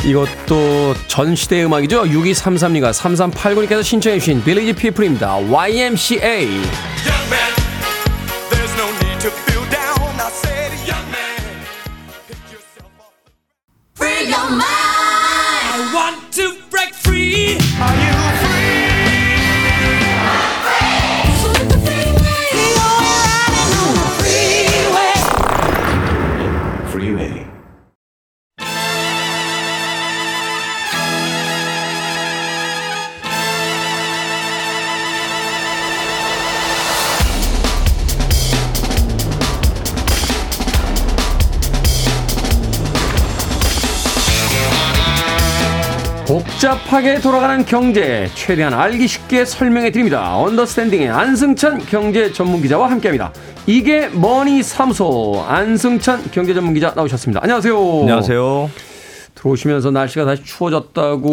이것도 전 시대의 음악이죠. 6233님과 3389님께서 신청해 주신 빌리지 피플입니다. YMCA. There's 복잡하게 돌아가는 경제 최대한 알기 쉽게 설명해 드립니다. 언더스탠딩의 안승찬 경제 전문 기자와 함께합니다. 이게 머니 사무소 안승찬 경제 전문 기자 나오셨습니다. 안녕하세요. 안녕하세요. 들어오시면서 날씨가 다시 추워졌다고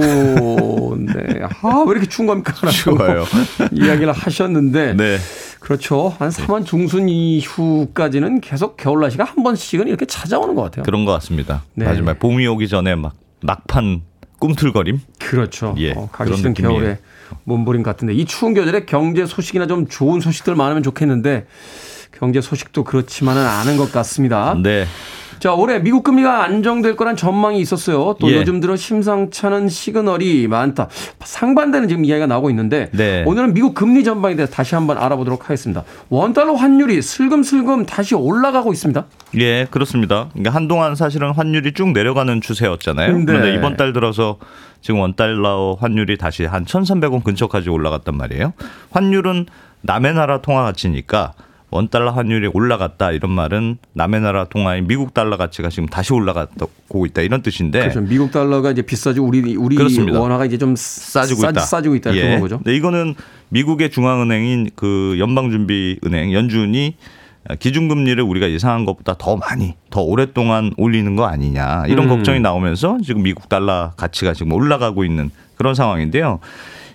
[LAUGHS] 네. 아, 왜 이렇게 추운 겁니까? 추워요. [LAUGHS] 이야기를 하셨는데 네. 그렇죠. 한 3월 중순 이후까지는 계속 겨울 날씨가 한 번씩은 이렇게 찾아오는 것 같아요. 그런 것 같습니다. 네. 마지막 봄이 오기 전에 막 막판 꿈틀거림. 그렇죠. 예, 어, 가기 싫은 느낌이에요. 겨울에 몸부림 같은데 이 추운 계절에 경제 소식이나 좀 좋은 소식들 많으면 좋겠는데 경제 소식도 그렇지만은 않은 것 같습니다. 네. 자, 올해 미국 금리가 안정될 거란 전망이 있었어요. 또 예. 요즘 들어 심상찮은 시그널이 많다. 상반되는 지금 이야기가 나오고 있는데 네. 오늘은 미국 금리 전망에 대해서 다시 한번 알아보도록 하겠습니다. 원달러 환율이 슬금슬금 다시 올라가고 있습니다. 예, 그렇습니다. 그러니까 한동안 사실은 환율이 쭉 내려가는 추세였잖아요. 네. 그런데 이번 달 들어서 지금 원달러 환율이 다시 한 1,300원 근처까지 올라갔단 말이에요. 환율은 남의 나라 통화 가치니까 원달러 환율이 올라갔다 이런 말은 남의 나라 통화인 미국 달러 가치가 지금 다시 올라가고 있다 이런 뜻인데 그렇죠. 미국 달러가 이제 비싸지고 우리 우리 네. 그렇습니다. 원화가 이제 좀 싸지고 싸, 있다. 싸지고 있다 예. 그런 거죠. 네, 이거는 미국의 중앙은행인 그 연방준비은행 연준이 기준금리를 우리가 예상한 것보다 더 많이 더 오랫동안 올리는 거 아니냐 이런 음. 걱정이 나오면서 지금 미국 달러 가치가 지금 올라가고 있는 그런 상황인데요.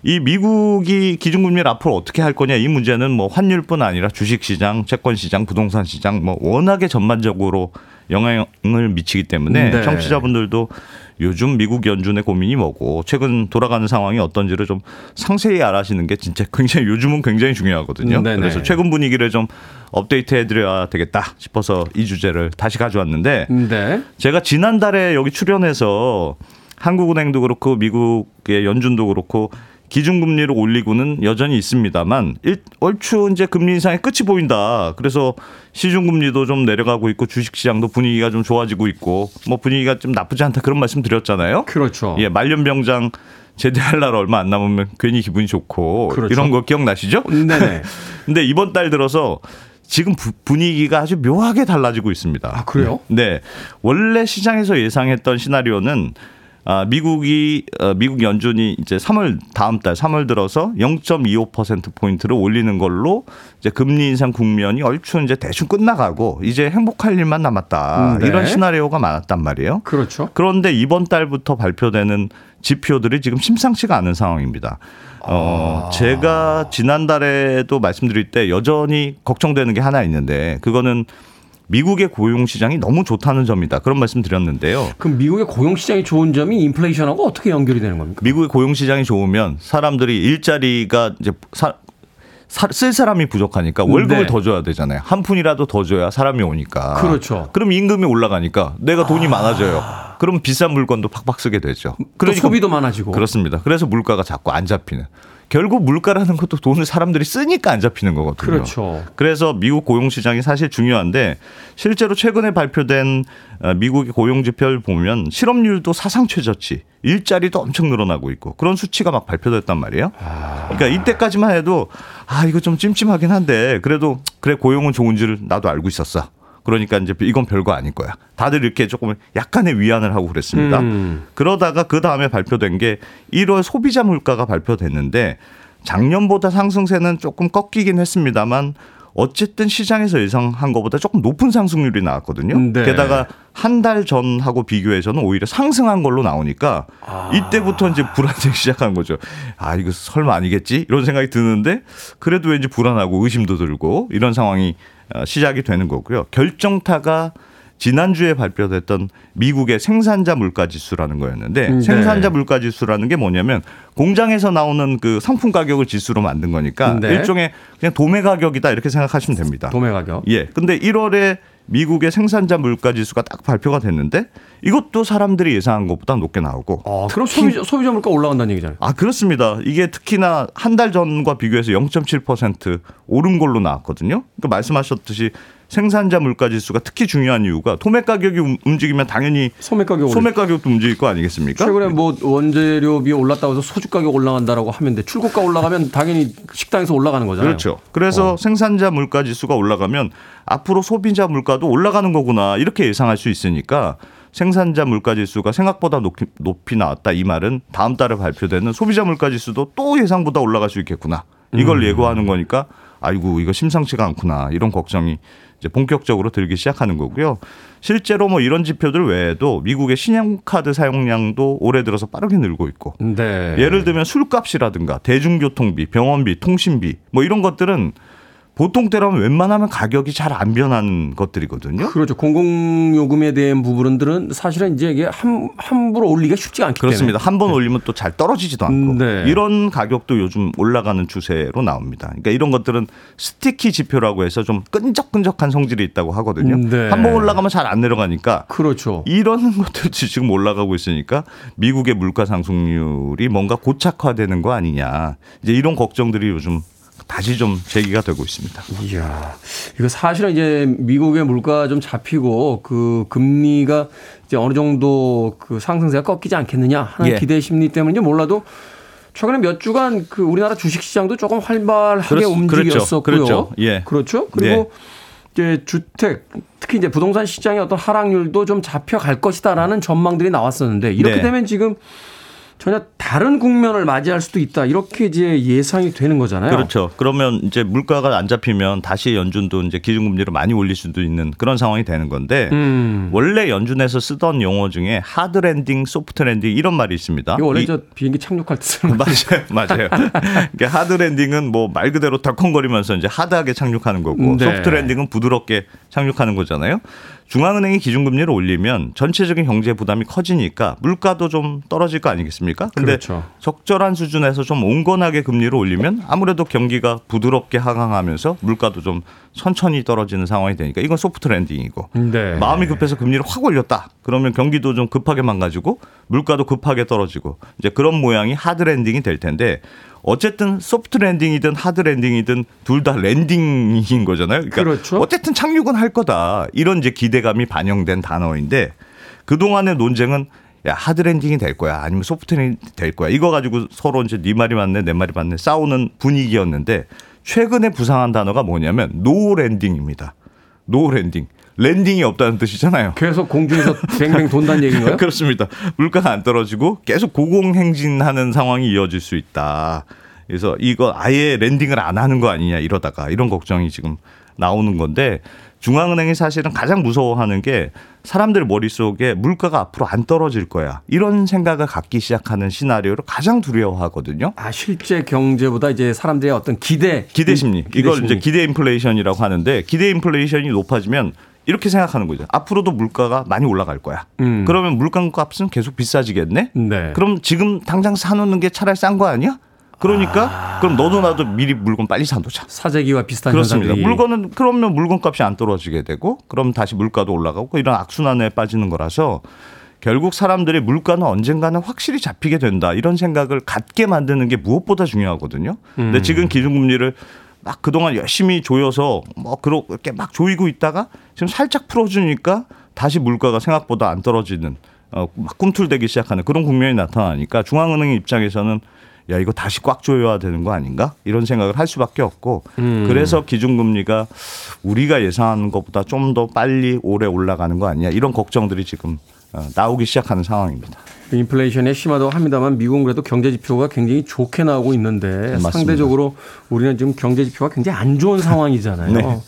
이 미국이 기준금리를 앞으로 어떻게 할 거냐 이 문제는 뭐 환율뿐 아니라 주식시장, 채권시장, 부동산 시장 뭐 워낙에 전반적으로 영향을 미치기 때문에 네. 청취자분들도 요즘 미국 연준의 고민이 뭐고 최근 돌아가는 상황이 어떤지를 좀 상세히 알아시는 게 진짜 굉장히 요즘은 굉장히 중요하거든요. 음, 네네. 그래서 최근 분위기를 좀 업데이트 해드려야 되겠다 싶어서 이 주제를 다시 가져왔는데 네. 제가 지난달에 여기 출연해서 한국은행도 그렇고 미국의 연준도 그렇고 기준금리를 올리고는 여전히 있습니다만 일, 얼추 이제 금리 인상의 끝이 보인다. 그래서 시중금리도 좀 내려가고 있고 주식시장도 분위기가 좀 좋아지고 있고 뭐 분위기가 좀 나쁘지 않다 그런 말씀 드렸잖아요. 그렇죠. 예, 말년병장 제대할 날 얼마 안 남으면 괜히 기분이 좋고 그렇죠. 이런 거 기억나시죠? 네네. [LAUGHS] 근데 이번 달 들어서 지금 부- 분위기가 아주 묘하게 달라지고 있습니다. 아, 그래요? 네. 원래 시장에서 예상했던 시나리오는 아, 미국이 어, 미국 연준이 이제 3월 다음 달 3월 들어서 0.25% 포인트를 올리는 걸로 이제 금리 인상 국면이 얼추 이제 대충 끝나가고 이제 행복할 일만 남았다. 음, 네. 이런 시나리오가 많았단 말이에요. 그렇죠. 그런데 이번 달부터 발표되는 지표들이 지금 심상치가 않은 상황입니다. 어, 제가 지난달에도 말씀드릴 때 여전히 걱정되는 게 하나 있는데 그거는 미국의 고용 시장이 너무 좋다는 점이다. 그런 말씀 드렸는데요. 그럼 미국의 고용 시장이 좋은 점이 인플레이션하고 어떻게 연결이 되는 겁니까? 미국의 고용 시장이 좋으면 사람들이 일자리가 이제 사, 사- 쓸 사람이 부족하니까 월급을 네. 더 줘야 되잖아요. 한 푼이라도 더 줘야 사람이 오니까. 그렇죠. 그럼 임금이 올라가니까 내가 돈이 많아져요. 그럼 비싼 물건도 팍팍 쓰게 되죠. 또 소비도 많아지고. 그렇습니다. 그래서 물가가 자꾸 안 잡히는. 결국 물가라는 것도 돈을 사람들이 쓰니까 안 잡히는 거거든요. 그렇죠. 그래서 미국 고용 시장이 사실 중요한데 실제로 최근에 발표된 어, 미국의 고용 지표를 보면 실업률도 사상 최저치, 일자리도 엄청 늘어나고 있고 그런 수치가 막 발표됐단 말이에요. 그러니까 이때까지만 해도 아 이거 좀 찜찜하긴 한데 그래도 그래 고용은 좋은 줄 나도 알고 있었어. 그러니까 이제 이건 별거 아닐 거야. 다들 이렇게 조금 약간의 위안을 하고 그랬습니다. 음. 그러다가 그 다음에 발표된 게 1월 소비자 물가가 발표됐는데 작년보다 상승세는 조금 꺾이긴 했습니다만 어쨌든 시장에서 예상한 것보다 조금 높은 상승률이 나왔거든요. 네. 게다가 한 달 전하고 비교해서는 오히려 상승한 걸로 나오니까 이때부터 이제 불안해지기 시작한 거죠. 아 이거 설마 아니겠지 이런 생각이 드는데 그래도 왠지 불안하고 의심도 들고 이런 상황이 어, 시작이 되는 거고요. 결정타가 지난주에 발표됐던 미국의 생산자 물가 지수라는 거였는데 네. 생산자 물가 지수라는 게 뭐냐면 공장에서 나오는 그 상품 가격을 지수로 만든 거니까 네. 일종의 그냥 도매 가격이다 이렇게 생각하시면 됩니다. 도매 가격. 예. 근데 1월에 미국의 생산자 물가 지수가 딱 발표가 됐는데 이것도 사람들이 예상한 것보다 높게 나오고 어, 그럼 소비자, 소비자 물가 올라간다는 얘기잖아요. 아 그렇습니다. 이게 특히나 한 달 전과 비교해서 0.7% 오른 걸로 나왔거든요. 그러니까 말씀하셨듯이 생산자 물가 지수가 특히 중요한 이유가 도매 가격이 움- 움직이면 당연히 소매 가격. 소매 가격도 움직일 거 아니겠습니까? 최근에 뭐 원재료비 올랐다고 해서 소주 가격 올라간다라고 하면 돼. 출고가 올라가면 당연히 식당에서 올라가는 거잖아요. 그렇죠. 그래서 생산자 물가 지수가 올라가면 앞으로 소비자 물가도 올라가는 거구나 이렇게 예상할 수 있으니까 생산자 물가 지수가 생각보다 높이, 높이 나왔다 이 말은 다음 달에 발표되는 소비자 물가 지수도 또 예상보다 올라갈 수 있겠구나 이걸 예고하는 거니까 아이고 이거 심상치가 않구나 이런 걱정이 이제 본격적으로 들기 시작하는 거고요. 실제로 뭐 이런 지표들 외에도 미국의 신용카드 사용량도 올해 들어서 빠르게 늘고 있고 네. 예를 들면 술값이라든가 대중교통비, 병원비, 통신비 뭐 이런 것들은 보통 때라면 웬만하면 가격이 잘 안 변하는 것들이거든요. 그렇죠. 공공요금에 대한 부분들은 사실은 이제 이게 함, 함부로 올리기가 쉽지가 않기 그렇습니다. 때문에. 한번 올리면 또 잘 떨어지지도 않고 네. 이런 가격도 요즘 올라가는 추세로 나옵니다. 그러니까 이런 것들은 스티키 지표라고 해서 좀 끈적끈적한 성질이 있다고 하거든요. 네. 한번 올라가면 잘 안 내려가니까 그렇죠. 이런 [LAUGHS] 것들이 지금 올라가고 있으니까 미국의 물가 상승률이 뭔가 고착화되는 거 아니냐. 이제 이런 걱정들이 요즘 다시 좀 제기가 되고 있습니다. 이야, 이거 사실은 이제 미국의 물가 좀 잡히고 그 금리가 이제 어느 정도 그 상승세가 꺾이지 않겠느냐 하는 예. 기대 심리 때문인지 몰라도 최근에 몇 주간 그 우리나라 주식 시장도 조금 활발하게 그렇- 움직였었고요. 그렇죠. 그렇죠. 예. 그렇죠. 그리고 이제 주택 특히 이제 부동산 시장의 어떤 하락률도 좀 잡혀갈 것이다라는 전망들이 나왔었는데 이렇게 네. 되면 지금 전혀 다른 국면을 맞이할 수도 있다. 이렇게 이제 예상이 되는 거잖아요. 그렇죠. 그러면 이제 물가가 안 잡히면 다시 연준도 이제 기준금리를 많이 올릴 수도 있는 그런 상황이 되는 건데 음. 원래 연준에서 쓰던 용어 중에 hard landing, soft landing 이런 말이 있습니다. 이거 원래 이- 저 비행기 착륙할 때 쓰는 [LAUGHS] 거 맞아요, 맞아요. 그러니까 hard landing은 뭐 말 그대로 덜컹거리면서 이제 hard하게 착륙하는 거고 네. soft landing은 부드럽게 착륙하는 거잖아요. 중앙은행이 기준금리를 올리면 전체적인 경제 부담이 커지니까 물가도 좀 떨어질 거 아니겠습니까? 근데 그렇죠. 적절한 수준에서 좀 온건하게 금리를 올리면 아무래도 경기가 부드럽게 하강하면서 물가도 좀 천천히 떨어지는 상황이 되니까 이건 soft landing이고 네. 마음이 급해서 금리를 확 올렸다. 그러면 경기도 좀 급하게 망가지고 물가도 급하게 떨어지고 이제 그런 모양이 hard landing이 될 텐데 어쨌든 soft landing이든 hard landing이든 둘 다 landing인 거잖아요. 그러니까 그렇죠. 어쨌든 착륙은 할 거다. 이런 이제 기대감이 반영된 단어인데 그동안의 논쟁은 야 hard landing이 될 거야 아니면 soft landing이 될 거야 이거 가지고 서로 이제 네 말이 맞네 내 말이 맞네 싸우는 분위기였는데 최근에 부상한 단어가 뭐냐면 no landing입니다. No landing. landing이 없다는 뜻이잖아요. 계속 공중에서 뱅뱅 돈다는 얘기인가요? [LAUGHS] 그렇습니다. 물가가 안 떨어지고 계속 고공행진하는 상황이 이어질 수 있다. 그래서 이거 아예 landing을 안 하는 거 아니냐 이러다가 이런 걱정이 지금 나오는 건데 중앙은행이 사실은 가장 무서워하는 게 사람들 머릿속에 물가가 앞으로 안 떨어질 거야. 이런 생각을 갖기 시작하는 시나리오를 가장 두려워하거든요. 아 실제 경제보다 이제 사람들의 어떤 기대 기대 심리. 기대 이걸 심리. 이제 기대 인플레이션이라고 하는데 기대 인플레이션이 높아지면 이렇게 생각하는 거죠. 앞으로도 물가가 많이 올라갈 거야. 음. 그러면 물가값은 계속 비싸지겠네. 네. 그럼 지금 당장 사놓는 게 차라리 싼 거 아니야? 그러니까 그럼 너도 나도 미리 물건 빨리 사놓자. 사재기와 비슷한 그렇습니다. 현상들이 물건은 그러면 물건값이 안 떨어지게 되고 그럼 다시 물가도 올라가고 이런 악순환에 빠지는 거라서 결국 사람들이 물가는 언젠가는 확실히 잡히게 된다 이런 생각을 갖게 만드는 게 무엇보다 중요하거든요. 음. 근데 지금 기준금리를 막 그동안 열심히 조여서 뭐 그렇게 막 조이고 있다가 지금 살짝 풀어주니까 다시 물가가 생각보다 안 떨어지는 어, 막 꿈틀대기 시작하는 그런 국면이 나타나니까 중앙은행 입장에서는 야 이거 다시 꽉 조여야 되는 거 아닌가 이런 생각을 할 수밖에 없고 음. 그래서 기준금리가 우리가 예상하는 것보다 좀 더 빨리 오래 올라가는 거 아니냐 이런 걱정들이 지금 어, 나오기 시작하는 상황입니다. 인플레이션에 심하다고 합니다만 미국은 그래도 경제 지표가 굉장히 좋게 나오고 있는데 맞습니다. 상대적으로 우리는 지금 경제 지표가 굉장히 안 좋은 상황이잖아요. [LAUGHS] 네.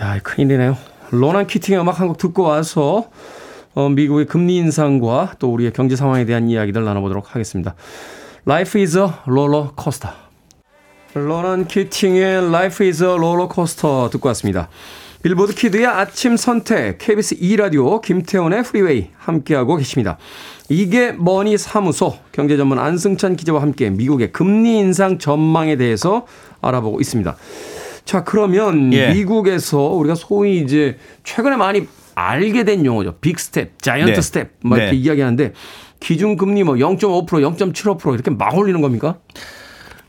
야, 큰일이네요. 로난 키팅의 음악 한 곡 듣고 와서 어, 미국의 금리 인상과 또 우리의 경제 상황에 대한 이야기들 나눠보도록 하겠습니다. Life is a roller coaster. 로난 키팅의 Life is a roller coaster 듣고 왔습니다. 빌보드 kid의 아침 선택, KBS 2라디오, 김태훈의 프리웨이 함께하고 계십니다. 이게 머니 사무소, 경제 전문 안승찬 기자와 함께 미국의 금리 인상 전망에 대해서 알아보고 있습니다. 자, 그러면 예. 미국에서 우리가 소위 이제 최근에 많이 알게 된 용어죠. big step, giant 네. 스텝, 막 이렇게 네. 이야기하는데 기준 금리 뭐 0.5%, 0.75% 이렇게 막 올리는 겁니까?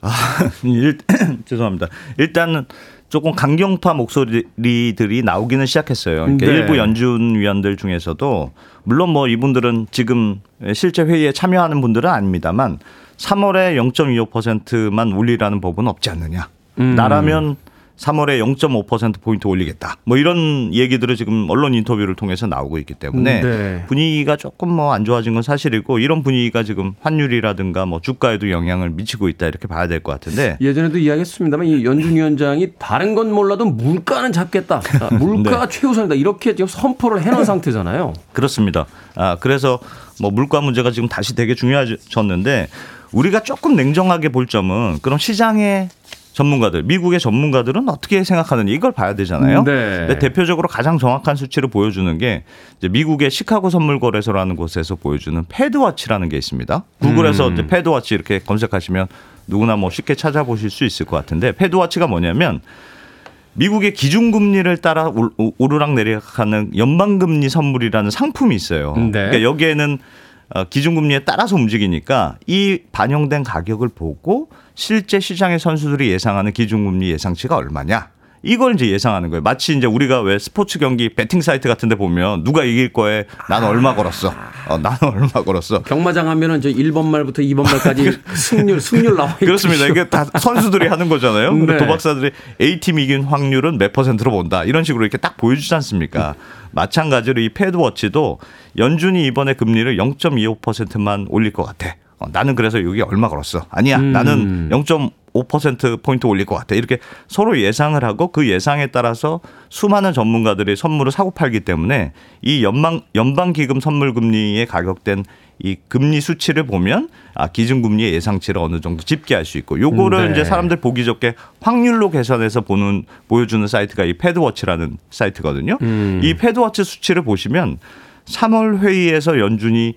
[LAUGHS] 일, [CLEARS THROAT] 죄송합니다. 일단은 조금 강경파 목소리들이 나오기는 시작했어요. 그러니까 네. 일부 연준 위원들 중에서도 물론 뭐 이분들은 지금 실제 회의에 참여하는 분들은 아닙니다만 3월에 0.25%만 올리라는 법은 없지 않느냐. 음. 나라면 3월에 0.5% 포인트 올리겠다. 뭐 이런 얘기들을 지금 언론 인터뷰를 통해서 나오고 있기 때문에 네. 분위기가 조금 뭐 안 좋아진 건 사실이고 이런 분위기가 지금 환율이라든가 뭐 주가에도 영향을 미치고 있다 이렇게 봐야 될 것 같은데 예전에도 이야기했습니다만 이 연준 위원장이 다른 건 몰라도 물가는 잡겠다. 자, [LAUGHS] 물가가 최우선이다. 이렇게 지금 선포를 해놓은 상태잖아요. 그렇습니다. 아 그래서 뭐 물가 문제가 지금 다시 되게 중요해졌는데 우리가 조금 냉정하게 볼 점은 그럼 시장의 전문가들, 미국의 전문가들은 어떻게 생각하느냐 이걸 봐야 되잖아요. 네. 근데 대표적으로 가장 정확한 수치를 보여주는 게 이제 미국의 시카고 선물 거래소라는 곳에서 보여주는 패드워치라는 게 있습니다. 구글에서 음. 패드워치 이렇게 검색하시면 누구나 뭐 쉽게 찾아보실 수 있을 것 같은데 패드워치가 뭐냐면 미국의 기준금리를 따라 올- 오르락 내리락하는 연방금리 선물이라는 상품이 있어요. 네. 그러니까 여기에는 어, 기준금리에 따라서 움직이니까 이 반영된 가격을 보고 실제 시장의 선수들이 예상하는 기준금리 예상치가 얼마냐. 이걸 이제 예상하는 거예요. 마치 이제 우리가 왜 스포츠 경기 베팅 사이트 같은 데 보면 누가 이길 거에 나는 얼마 걸었어. 어, 나는 얼마 걸었어. 경마장 하면은 저 1번 말부터 2번 말까지 [LAUGHS] 승률 승률 나와 있죠. 그렇습니다. 이게 다 선수들이 하는 거잖아요. 네. 도박사들이 A팀 이긴 확률은 몇 퍼센트로 본다. 이런 식으로 이렇게 딱 보여주지 않습니까? 마찬가지로 이 패드워치도 연준이 이번에 금리를 0.25%만 올릴 것 같아. 어, 나는 그래서 여기 얼마 걸었어. 아니야. 음. 나는 0.5% 포인트 올릴 것 같아. 이렇게 서로 예상을 하고 그 예상에 따라서 수많은 전문가들이 선물을 사고 팔기 때문에 이 연방 연방 기금 선물 금리에 가격된 이 금리 수치를 보면 아 기준금리의 예상치를 어느 정도 집계할 수 있고 요거를 네. 이제 사람들 보기 좋게 확률로 계산해서 보는 보여주는 사이트가 이 FedWatch라는 사이트거든요. 음. 이 FedWatch 수치를 보시면 3월 회의에서 연준이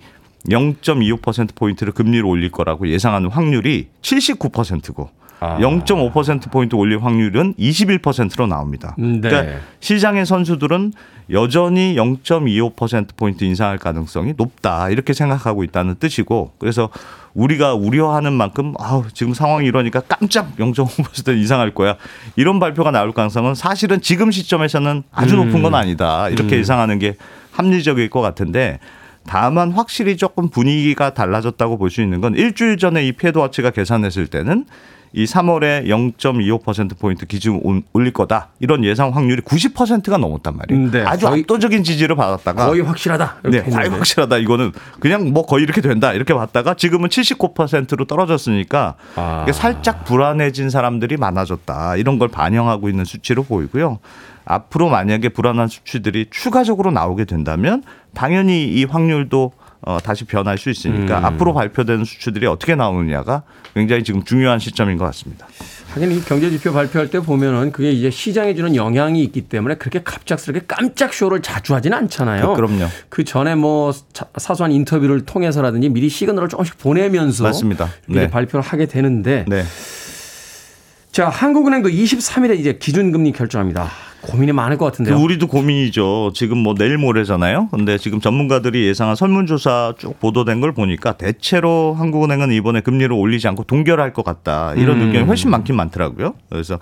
0.25% 포인트를 금리를 올릴 거라고 예상하는 확률이 79%고 아. 0.5% 포인트 올릴 확률은 21%로 나옵니다. 음, 네. 그러니까 시장의 선수들은 여전히 0.25% 포인트 인상할 가능성이 높다 이렇게 생각하고 있다는 뜻이고 그래서 우리가 우려하는 만큼 아우 지금 상황이 이러니까 깜짝 0.5% 인상할 거야 이런 발표가 나올 가능성은 사실은 지금 시점에서는 아주 높은 건 아니다 이렇게 예상하는 게 합리적일 것 같은데 다만 확실히 조금 분위기가 달라졌다고 볼 수 있는 건 일주일 전에 이 패드워치가 계산했을 때는 이 3월에 0.25%포인트 기준 올- 올릴 거다. 이런 예상 확률이 90%가 넘었단 말이에요. 네, 아주 거의- 압도적인 지지를 받았다가 거의 확실하다. 네, 거의 했는데. 확실하다. 이거는 그냥 뭐 거의 이렇게 된다. 이렇게 봤다가 지금은 79%로 떨어졌으니까 아. 살짝 불안해진 사람들이 많아졌다. 이런 걸 반영하고 있는 수치로 보이고요. 앞으로 만약에 불안한 수치들이 추가적으로 나오게 된다면 당연히 이 확률도 어, 다시 변할 수 있으니까 음. 앞으로 발표되는 수치들이 어떻게 나오느냐가 굉장히 지금 중요한 시점인 것 같습니다. 하긴 이 경제 지표 발표할 때 보면은 그게 이제 시장에 주는 영향이 있기 때문에 그렇게 갑작스럽게 깜짝 쇼를 자주 하지는 않잖아요. 그- 그럼요. 그 전에 뭐 자- 사소한 인터뷰를 통해서라든지 미리 시그널을 조금씩 보내면서 맞습니다. 네. 발표를 하게 되는데 네. 자 한국은행도 23일에 이제 기준금리 결정합니다. 고민이 많을 것그 같은데요. 우리도 고민이죠. 지금 뭐 내일 모레잖아요. 근데 지금 전문가들이 예상한 설문조사 쭉 보도된 걸 보니까 대체로 한국은행은 이번에 금리를 올리지 않고 동결할 것 같다. 이런 음. 의견이 훨씬 많긴 많더라고요. 그래서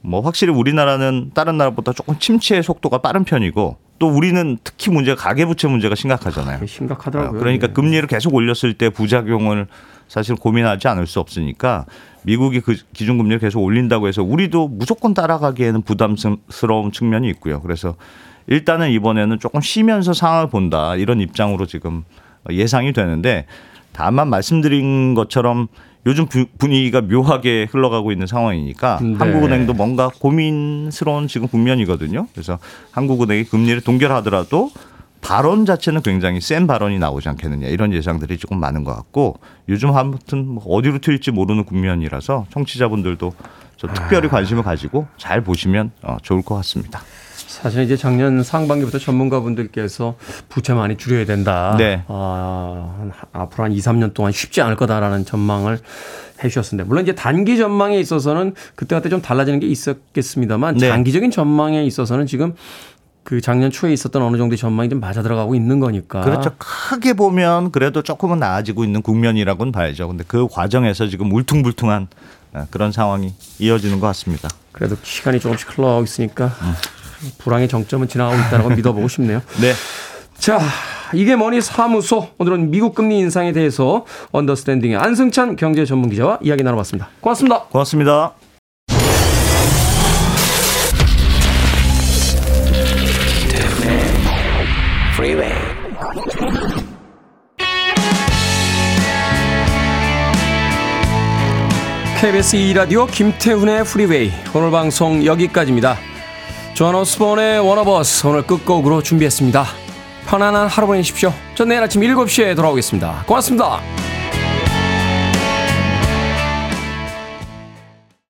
뭐 확실히 우리나라는 다른 나라보다 조금 침체의 속도가 빠른 편이고 또 우리는 특히 문제가 가계부채 문제가 심각하잖아요. 심각하더라고요. 그러니까 네. 금리를 계속 올렸을 때 부작용을 사실 고민하지 않을 수 없으니까 미국이 그 기준금리를 계속 올린다고 해서 우리도 무조건 따라가기에는 부담스러운 측면이 있고요. 그래서 일단은 이번에는 조금 쉬면서 상황을 본다 이런 입장으로 지금 예상이 되는데 다만 말씀드린 것처럼 요즘 부- 분위기가 묘하게 흘러가고 있는 상황이니까 네. 한국은행도 뭔가 고민스러운 지금 국면이거든요. 그래서 한국은행이 금리를 동결하더라도 발언 자체는 굉장히 센 발언이 나오지 않겠느냐 이런 예상들이 조금 많은 것 같고 요즘 아무튼 뭐 어디로 튈지 모르는 국면이라서 청취자분들도 좀 특별히 관심을 가지고 잘 보시면 어, 좋을 것 같습니다. 사실 이제 작년 상반기부터 전문가분들께서 부채 많이 줄여야 된다. 네. 아, 한- 앞으로 한 2, 3년 동안 쉽지 않을 거다라는 전망을 해 주셨는데 물론 이제 단기 전망에 있어서는 그때 그때 좀 달라지는 게 있었겠습니다만 네. 장기적인 전망에 있어서는 지금 그 작년 초에 있었던 어느 정도의 전망이 좀 맞아 들어가고 있는 거니까. 그렇죠. 크게 보면 그래도 조금은 나아지고 있는 국면이라고는 봐야죠. 근데 그 과정에서 지금 울퉁불퉁한 어, 그런 상황이 이어지는 것 같습니다. 그래도 시간이 조금씩 흘러가고 있으니까 불황의 정점은 지나가고 있다는 걸 믿어보고 싶네요. [LAUGHS] 네. 자, 이게 뭐니 사무소. 오늘은 미국 금리 인상에 대해서 언더스탠딩의 안승찬 경제 전문 기자와 이야기 나눠봤습니다. 고맙습니다. 고맙습니다. KBS 2라디오 김태훈의 프리웨이. 오늘 방송 여기까지입니다. 조안 오스본의 One of Us 오늘 끝곡으로 준비했습니다. 편안한 하루 보내십시오. 전 내일 아침 7시에 돌아오겠습니다. 고맙습니다.